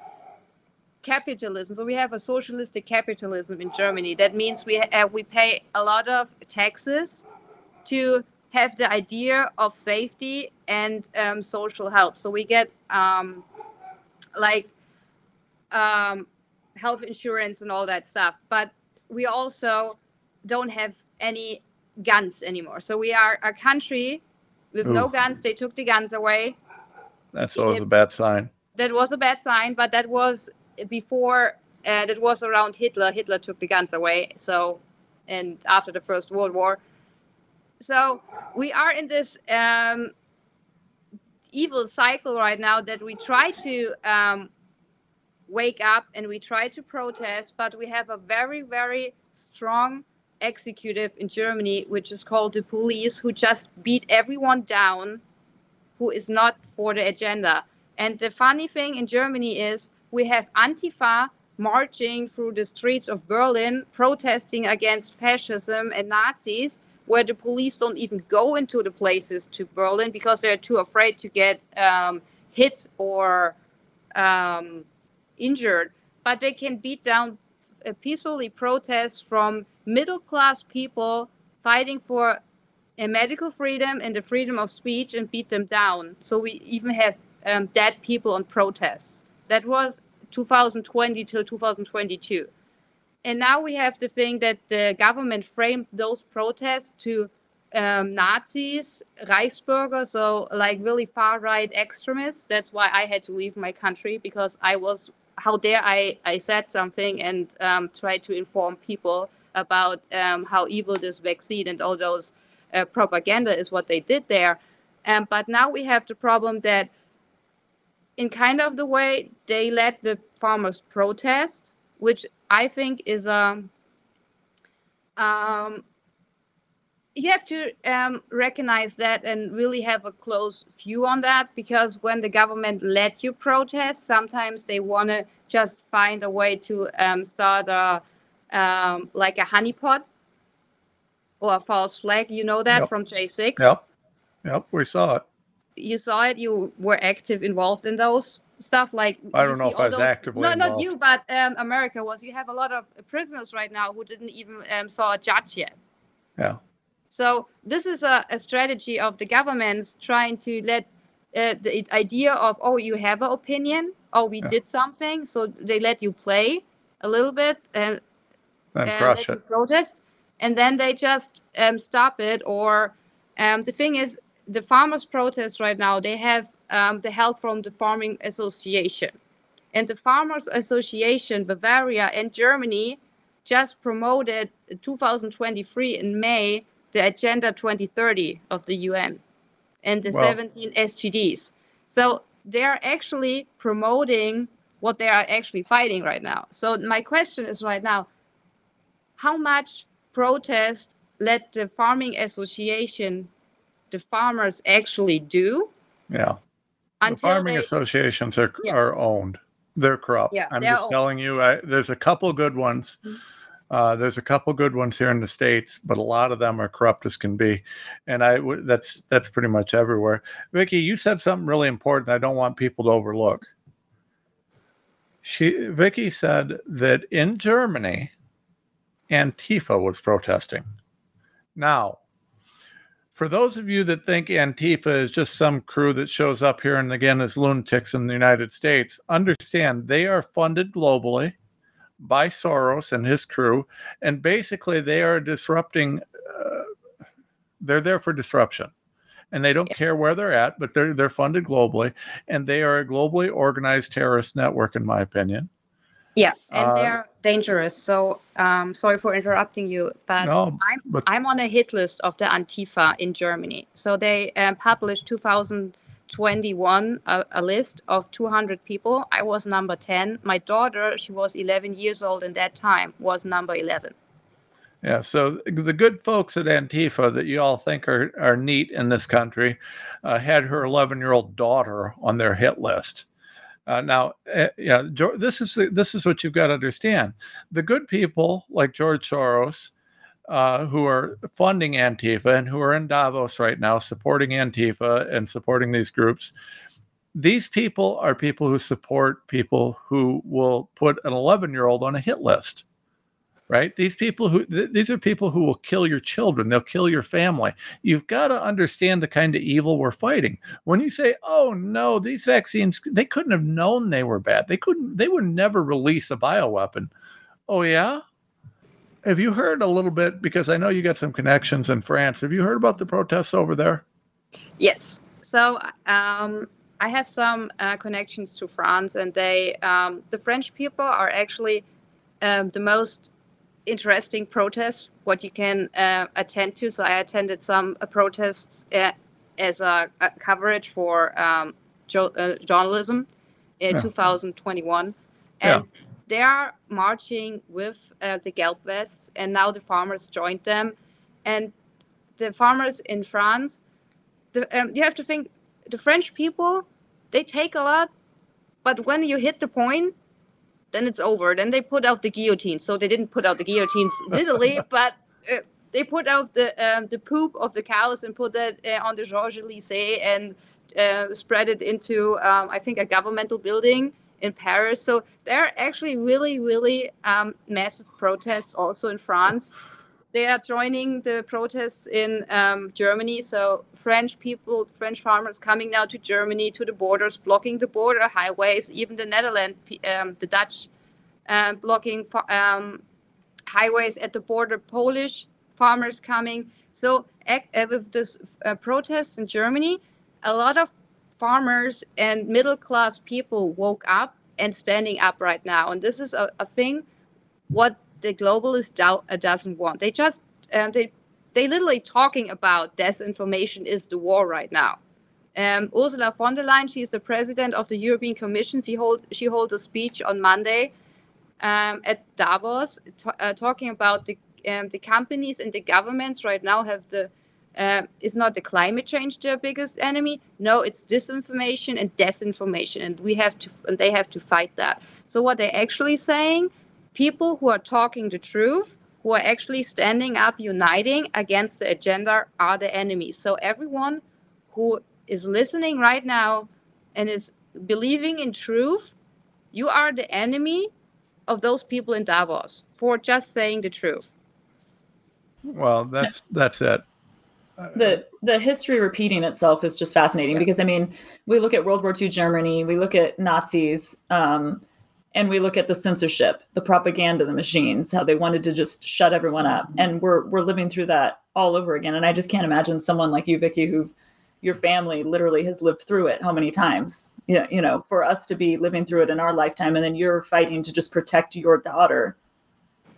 capitalism, so we have a socialistic capitalism in Germany. That means we uh, we pay a lot of taxes to have the idea of safety and um, social help. So we get um, like um, health insurance and all that stuff. But we also don't have any guns anymore. So we are a country with Ooh. no guns. They took the guns away. That's always it, a bad sign. That was a bad sign, but that was before. Uh, that was around Hitler. Hitler took the guns away. So, and after the First World War. So we are in this um, evil cycle right now that we try to um, wake up and we try to protest, but we have a very, very strong executive in Germany, which is called the police, who just beat everyone down who is not for the agenda. And the funny thing in Germany is we have Antifa marching through the streets of Berlin, protesting against fascism and Nazis, where the police don't even go into the places to Berlin because they're too afraid to get um, hit or um, injured. But they can beat down uh, peacefully protests from middle class people fighting for a medical freedom and the freedom of speech and beat them down. So we even have um, dead people on protests. That was 2020 till 2022. And now we have the thing that the government framed those protests to um, Nazis, Reichsbürger, so like really far right extremists. That's why I had to leave my country because I was, how dare I, I said something and um, tried to inform people about um, how evil this vaccine and all those uh, propaganda is what they did there. Um, but now we have the problem that, in kind of the way they let the farmers protest, which I think is a um, um, you have to um, recognize that and really have a close view on that because when the government let you protest, sometimes they want to just find a way to um, start a um, like a honeypot or a false flag. You know that yep. from J6. Yep. Yep. We saw it. You saw it. You were active involved in those stuff. Like I don't know if I was those, actively. No, involved. not you, but um, America was. You have a lot of prisoners right now who didn't even um, saw a judge yet. Yeah. So this is a, a strategy of the governments trying to let uh, the idea of oh you have an opinion oh we yeah. did something so they let you play a little bit and and, and crush it. protest, and then they just um, stop it. Or um, the thing is, the farmers' protest right now they have um, the help from the Farming Association, and the Farmers Association Bavaria and Germany just promoted 2023 in May the Agenda 2030 of the UN and the well, 17 SDGs. So they're actually promoting what they are actually fighting right now. So my question is right now, how much protest let the farming association the farmers actually do yeah the farming they, associations are yeah. are owned they're corrupt yeah, i'm just owned. telling you I, there's a couple good ones mm-hmm. uh, there's a couple good ones here in the states, but a lot of them are corrupt as can be, and I that's that's pretty much everywhere. Vicky, you said something really important. I don't want people to overlook. She Vicky said that in Germany, Antifa was protesting. Now, for those of you that think Antifa is just some crew that shows up here and again as lunatics in the United States, understand they are funded globally by Soros and his crew, and basically they are disrupting. Uh, they're there for disruption, and they don't yeah. care where they're at, but they're they're funded globally, and they are a globally organized terrorist network, in my opinion. Yeah, and uh, they're dangerous. So um, sorry for interrupting you, but, no, I'm but... I'm on a hit list of the Antifa in Germany. So they um, published 2021 a, a, list of 200 people. I was number 10. My daughter, she was 11 years old in that time, was number 11. Yeah, so the good folks at Antifa that you all think are, are neat in this country uh, had her 11 year old daughter on their hit list. Uh, now, uh, yeah, this is this is what you've got to understand. The good people like George Soros, uh, who are funding Antifa and who are in Davos right now, supporting Antifa and supporting these groups. These people are people who support people who will put an 11 year old on a hit list right? These people who th- these are people who will kill your children, they'll kill your family. You've got to understand the kind of evil we're fighting. When you say, "Oh no, these vaccines they couldn't have known they were bad. They couldn't they would never release a bioweapon." Oh yeah? have you heard a little bit because I know you got some connections in France. Have you heard about the protests over there? Yes. So um, I have some uh, connections to France, and they um, the French people are actually um, the most interesting protests what you can uh, attend to. So I attended some uh, protests uh, as a, a, coverage for um, jo- uh, journalism in yeah. 2021, and yeah. they are marching with uh, the Gelb vests, and now the farmers joined them, and the farmers in France. The, um, you have to think the French people they take a lot, but when you hit the point, then it's over. Then they put out the guillotines. So they didn't put out the guillotines literally, but uh, they put out the um, the poop of the cows and put that uh, on the Champs Elysees and uh, spread it into um, I think a governmental building in Paris. So there are actually really really um, massive protests also in France. They are joining the protests in um, Germany. So French people, French farmers coming now to Germany to the borders, blocking the border highways. Even the Netherlands, um, the Dutch, uh, blocking um, highways at the border. Polish farmers coming. So uh, with this uh, protests in Germany, a lot of farmers and middle class people woke up and standing up right now. And this is a, a thing what the globalist doubt, uh, doesn't want. They just uh, they they literally talking about disinformation is the war right now. Um, Ursula von der Leyen, she is the president of the European Commission. She hold she hold a speech on Monday um, at Davos, uh, talking about the um, the companies and the governments right now have the uh, is not the climate change their biggest enemy. No, it's disinformation and disinformation, and we have to and they have to fight that. So what they're actually saying people who are talking the truth, who are actually standing up, uniting against the agenda, are the enemies. So everyone who is listening right now and is believing in truth, you are the enemy of those people in Davos for just saying the truth. Well, that's that's it. The the history repeating itself is just fascinating yeah. because I mean, we look at World War II Germany, we look at Nazis, um, and we look at the censorship, the propaganda, the machines, how they wanted to just shut everyone up. Mm-hmm. And we're we're living through that all over again. And I just can't imagine someone like you, Vicky, who your family literally has lived through it how many times? Yeah, you know, for us to be living through it in our lifetime, and then you're fighting to just protect your daughter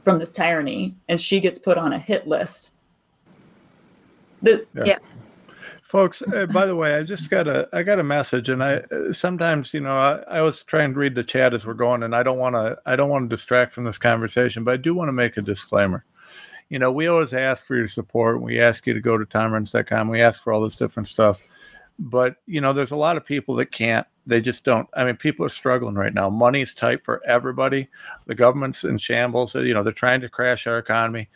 from this tyranny, and she gets put on a hit list. The, yeah. Folks uh, by the way i just got a i got a message and i uh, sometimes you know I, I was trying to read the chat as we're going and i don't want to i don't want to distract from this conversation but i do want to make a disclaimer. You know we always ask for your support. We ask you to go to tomrenz.com we ask for all this different stuff. But you know there's a lot of people that can't. They just don't. I mean people are struggling right now. Money's tight for everybody. The government's in shambles. You know they're trying to crash our economy.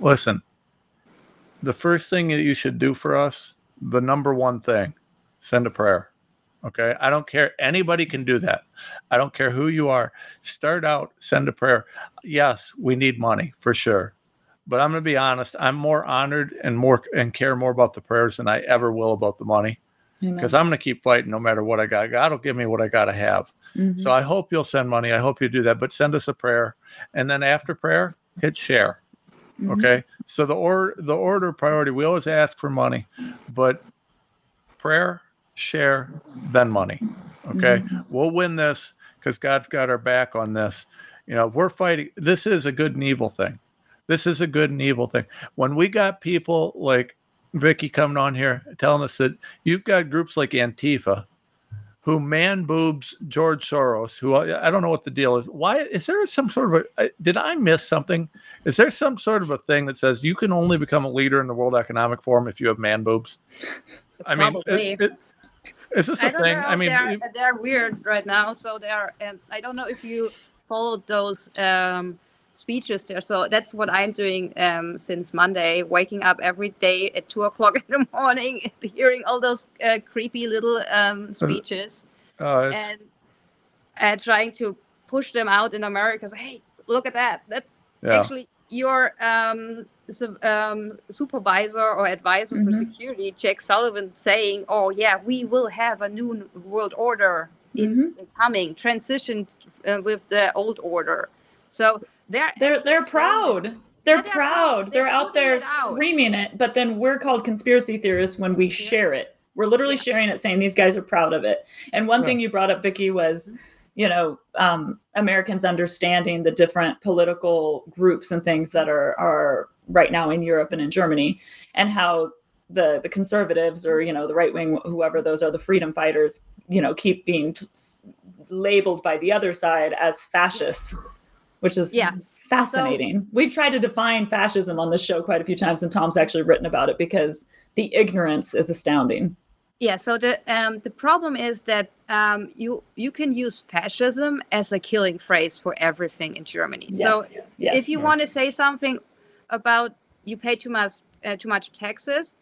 Listen the first thing that you should do for us the number one thing send a prayer. Okay. I don't care. Anybody can do that. I don't care who you are. Start out, send a prayer. Yes, we need money for sure. But I'm going to be honest. I'm more honored and more and care more about the prayers than I ever will about the money because I'm going to keep fighting no matter what I got. God will give me what I got to have. Mm-hmm. So I hope you'll send money. I hope you do that. But send us a prayer. And then after prayer, hit share. Mm-hmm. Okay. So the order the order priority, we always ask for money, but prayer, share, then money. Okay. Mm-hmm. We'll win this because God's got our back on this. You know, we're fighting. This is a good and evil thing. This is a good and evil thing. When we got people like Vicky coming on here telling us that you've got groups like Antifa who man boobs George Soros, who I, I, don't know what the deal is. Why is there some sort of a? Did I miss something? Is there some sort of a thing that says you can only become a leader in the World Economic Forum if you have man boobs? I mean, it, it, is this a thing? Know. I mean, they're, they're, weird right now. So they are, and I don't know if you followed those. Um, speeches there. So that's what I'm doing um, since Monday, waking up every day at two o'clock in the morning, hearing all those uh, creepy little um, uh, speeches, uh, and uh, trying to push them out in America. So, hey, look at that. That's yeah. actually your um, um, supervisor or advisor mm-hmm. for security, Jack Sullivan, saying, "Oh yeah, we will have a new world order in, mm-hmm. coming, transition uh, with the old order." So they're they're they're proud. they're, yeah, they're proud. They're, they're out there it screaming it, but then we're called conspiracy theorists when we yeah. share it. We're literally yeah. sharing it, saying these guys are proud of it. And one thing you brought up, Vicki, was you know um, Americans understanding the different political groups and things that are are right now in Europe and in Germany, and how the the conservatives or you know the right wing, whoever those are, the freedom fighters, you know, keep being t- labeled by the other side as fascists, which is yeah fascinating. So, We've tried to define fascism on this show quite a few times, and Tom's actually written about it because the ignorance is astounding. Yeah. So the um, the problem is that um, you you can use fascism as a killing phrase for everything in Germany. Yes. So yes. if you want to say something about you pay too much uh, too much taxes,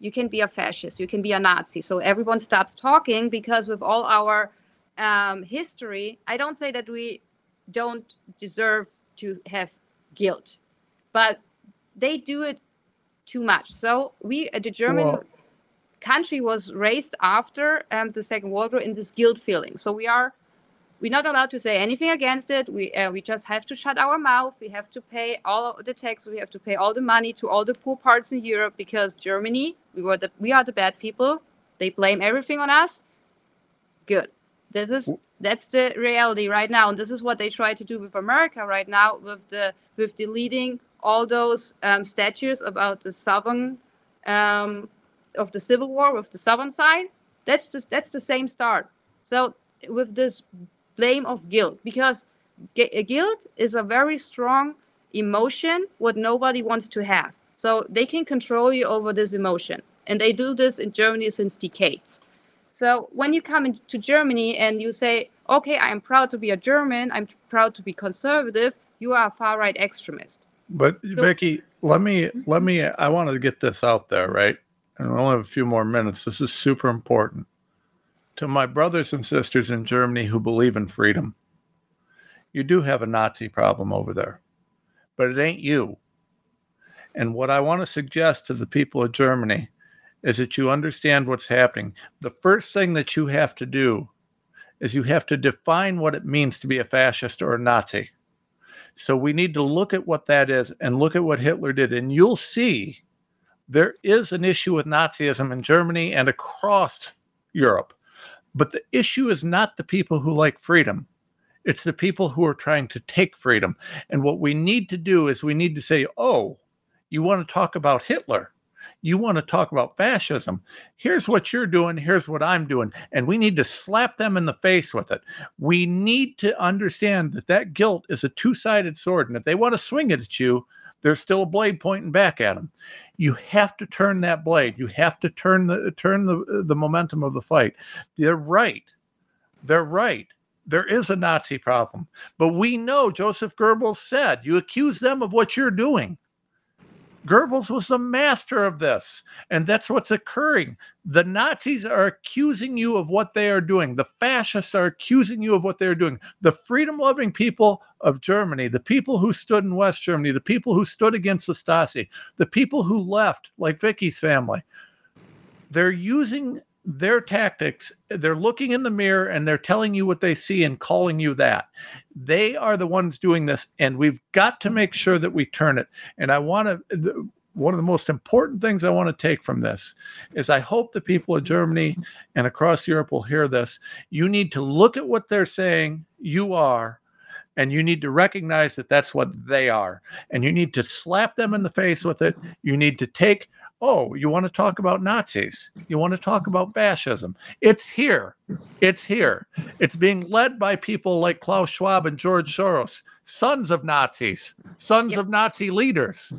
you can be a fascist. You can be a Nazi. So everyone stops talking because with all our um, history, I don't say that we don't deserve to have guilt, but they do it too much. So we, uh, the German country, was raised after um, the Second World War in this guilt feeling. So we are we're not allowed to say anything against it. We uh, we just have to shut our mouth. We have to pay all the tax. We have to pay all the money to all the poor parts in Europe because Germany, we were the we are the bad people. They blame everything on us. Good. This is that's the reality right now and this is what they try to do with america right now with the with deleting all those um, statues about the southern um, of the civil war with the southern side. That's the, that's the same start. So with this blame of guilt because guilt is a very strong emotion what nobody wants to have. So they can control you over this emotion and they do this in germany since decades so when you come into Germany and you say, okay, I'm proud to be a German, I'm proud to be conservative, you are a far right extremist. But so, Vicki, let me mm-hmm. let me I want to get this out there, right? And we only have a few more minutes. This is super important. To my brothers and sisters in Germany who believe in freedom, you do have a Nazi problem over there, but it ain't you. And what I want to suggest to the people of Germany is that you understand what's happening. The first thing that you have to do is you have to define what it means to be a fascist or a Nazi. So we need to look at what that is and look at what Hitler did. And you'll see there is an issue with Nazism in Germany and across Europe. But the issue is not the people who like freedom. It's the people who are trying to take freedom. And what we need to do is we need to say, oh, you want to talk about Hitler? You want to talk about fascism. Here's what you're doing. Here's what I'm doing. And we need to slap them in the face with it. We need to understand that that guilt is a two sided sword. And if they want to swing it at you, there's still a blade pointing back at them. You have to turn that blade. You have to turn the turn the the momentum of the fight. They're right. They're right. There is a Nazi problem, but we know Joseph Goebbels said you accuse them of what you're doing. Goebbels was the master of this. And that's what's occurring. The Nazis are accusing you of what they are doing. The fascists are accusing you of what they're doing. The freedom loving people of Germany, the people who stood in West Germany, the people who stood against the Stasi, the people who left, like Vicky's family, they're using their tactics they're looking in the mirror and they're telling you what they see and calling you that. They are the ones doing this and we've got to make sure that we turn it. And i want to one of the most important things i want to take from this is i hope the people of germany and across europe will hear this. You need to look at what they're saying you are and you need to recognize that that's what they are. And you need to slap them in the face with it. You need to take oh, you want to talk about Nazis? You want to talk about fascism? It's here. It's here. It's being led by people like Klaus Schwab and George Soros, sons of Nazis, sons yep. of Nazi leaders.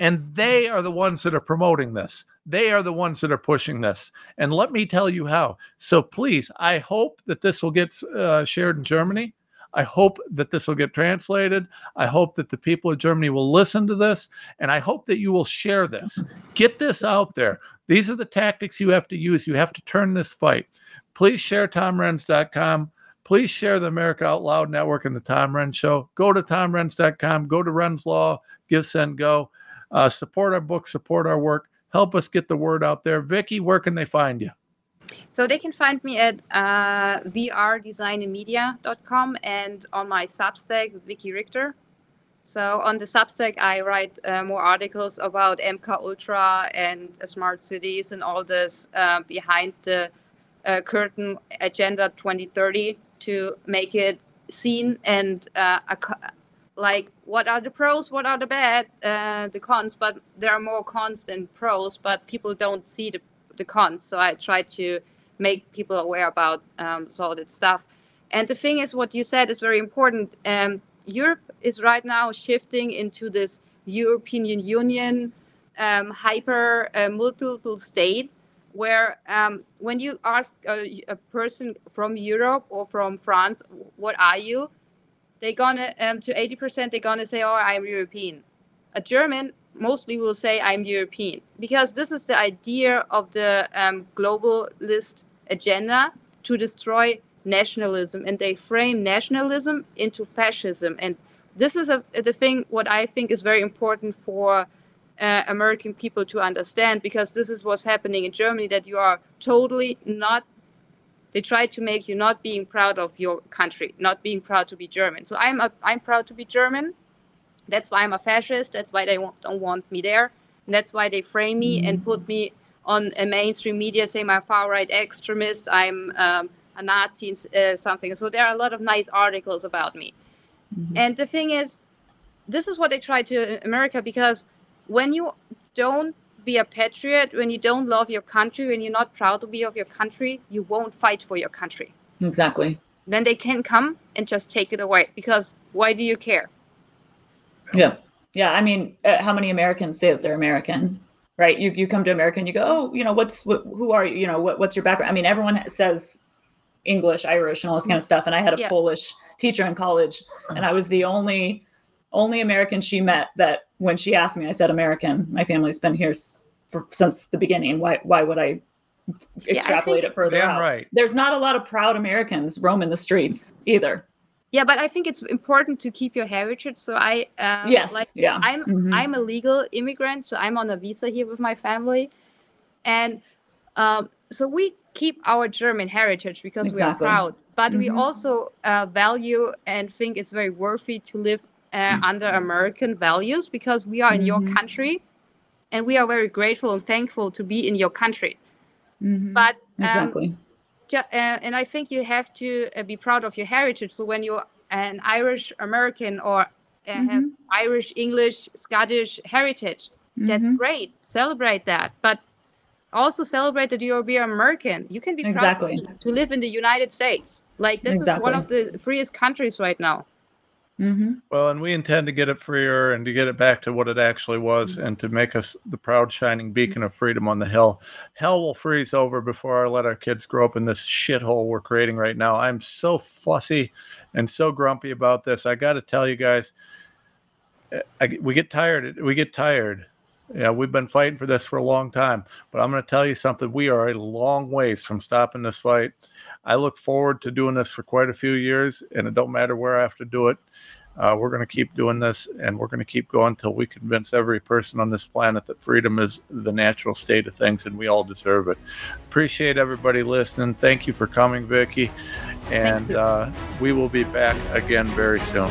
And they are the ones that are promoting this. They are the ones that are pushing this. And let me tell you how. So please, I hope that this will get uh, shared in Germany. I hope that this will get translated. I hope that the people of Germany will listen to this. And I hope that you will share this. Get this out there. These are the tactics you have to use. You have to turn this fight. Please share TomRenz.com. Please share the America Out Loud Network and the Tom Renz Show. Go to TomRenz.com. Go to Renz Law. Give, send, go. Uh, support our book. Support our work. Help us get the word out there. Vicki, where can they find you? So they can find me at uh, vrdesignandmedia.com and on my Substack, Vicki Richter. So on the Substack, I write uh, more articles about MK Ultra and smart cities and all this uh, behind the uh, curtain agenda 2030 to make it seen and uh, like what are the pros, what are the bad, uh, the cons. But there are more cons than pros, but people don't see the the cons. So I try to make people aware about um, that stuff. And the thing is, what you said is very important. Um, Europe is right now shifting into this European Union um, hyper uh, multiple state, where um, when you ask a, a, person from Europe or from France, what are you? They're gonna um, to 80% they're gonna say, oh, I'm European. A German mostly will say I'm European because this is the idea of the um, globalist agenda to destroy nationalism and they frame nationalism into fascism. And this is a, the thing what i think is very important for uh, american people to understand because this is what's happening in germany that you are totally not they try to make you not being proud of your country not being proud to be german. So i'm a, i'm proud to be german that's why i'm a fascist that's why they don't want me there and that's why they frame me and put me on a mainstream media saying I'm a far right extremist i'm um, a Nazi, uh, something. So there are a lot of nice articles about me. Mm-hmm. And the thing is, this is what they try to in America because when you don't be a patriot, when you don't love your country, when you're not proud to be of your country, you won't fight for your country. Exactly. Then they can come and just take it away because why do you care? Yeah. Yeah. I mean, uh, how many Americans say that they're American? Right. You, you come to America and you go, oh, you know, what's, what, who are you? You know, what, what's your background? I mean, everyone says English, Irish, and all this kind of stuff. And I had a yeah. Polish teacher in college, and I was the only only American she met that when she asked me, I said American. My family's been here for, since the beginning. Why why would I extrapolate yeah, I it further out? Right. There's not a lot of proud Americans roaming the streets either. Yeah, but I think it's important to keep your heritage. So I um, yes, like yeah. I'm mm-hmm. I'm a legal immigrant, so I'm on a visa here with my family, and um, so we keep our German heritage because exactly. we are proud, but mm-hmm. we also uh, value and think it's very worthy to live uh, under American values because we are in mm-hmm. your country and we are very grateful and thankful to be in your country. Mm-hmm. But um, exactly. Uh, and I think you have to uh, be proud of your heritage. So when you're an Irish American or uh, have mm-hmm. Irish, English, Scottish heritage, that's mm-hmm. great. Celebrate that. But also celebrate that you're being American. You can be exactly. proud to live in the United States. Like this exactly. is one of the freest countries right now. Mm-hmm. Well, and we intend to get it freer and to get it back to what it actually was mm-hmm. and to make us the proud, shining beacon of freedom on the hill. Hell will freeze over before I let our kids grow up in this shithole we're creating right now. I'm so fussy and so grumpy about this. I got to tell you guys, eh, I, we get tired. We get tired yeah, we've been fighting for this for a long time, but I'm going to tell you something. We are a long ways from stopping this fight. I look forward to doing this for quite a few years, and it don't matter where I have to do it. Uh, we're going to keep doing this, and we're going to keep going until we convince every person on this planet that freedom is the natural state of things, and we all deserve it. Appreciate everybody listening. Thank you for coming, Vicki, and uh, we will be back again very soon.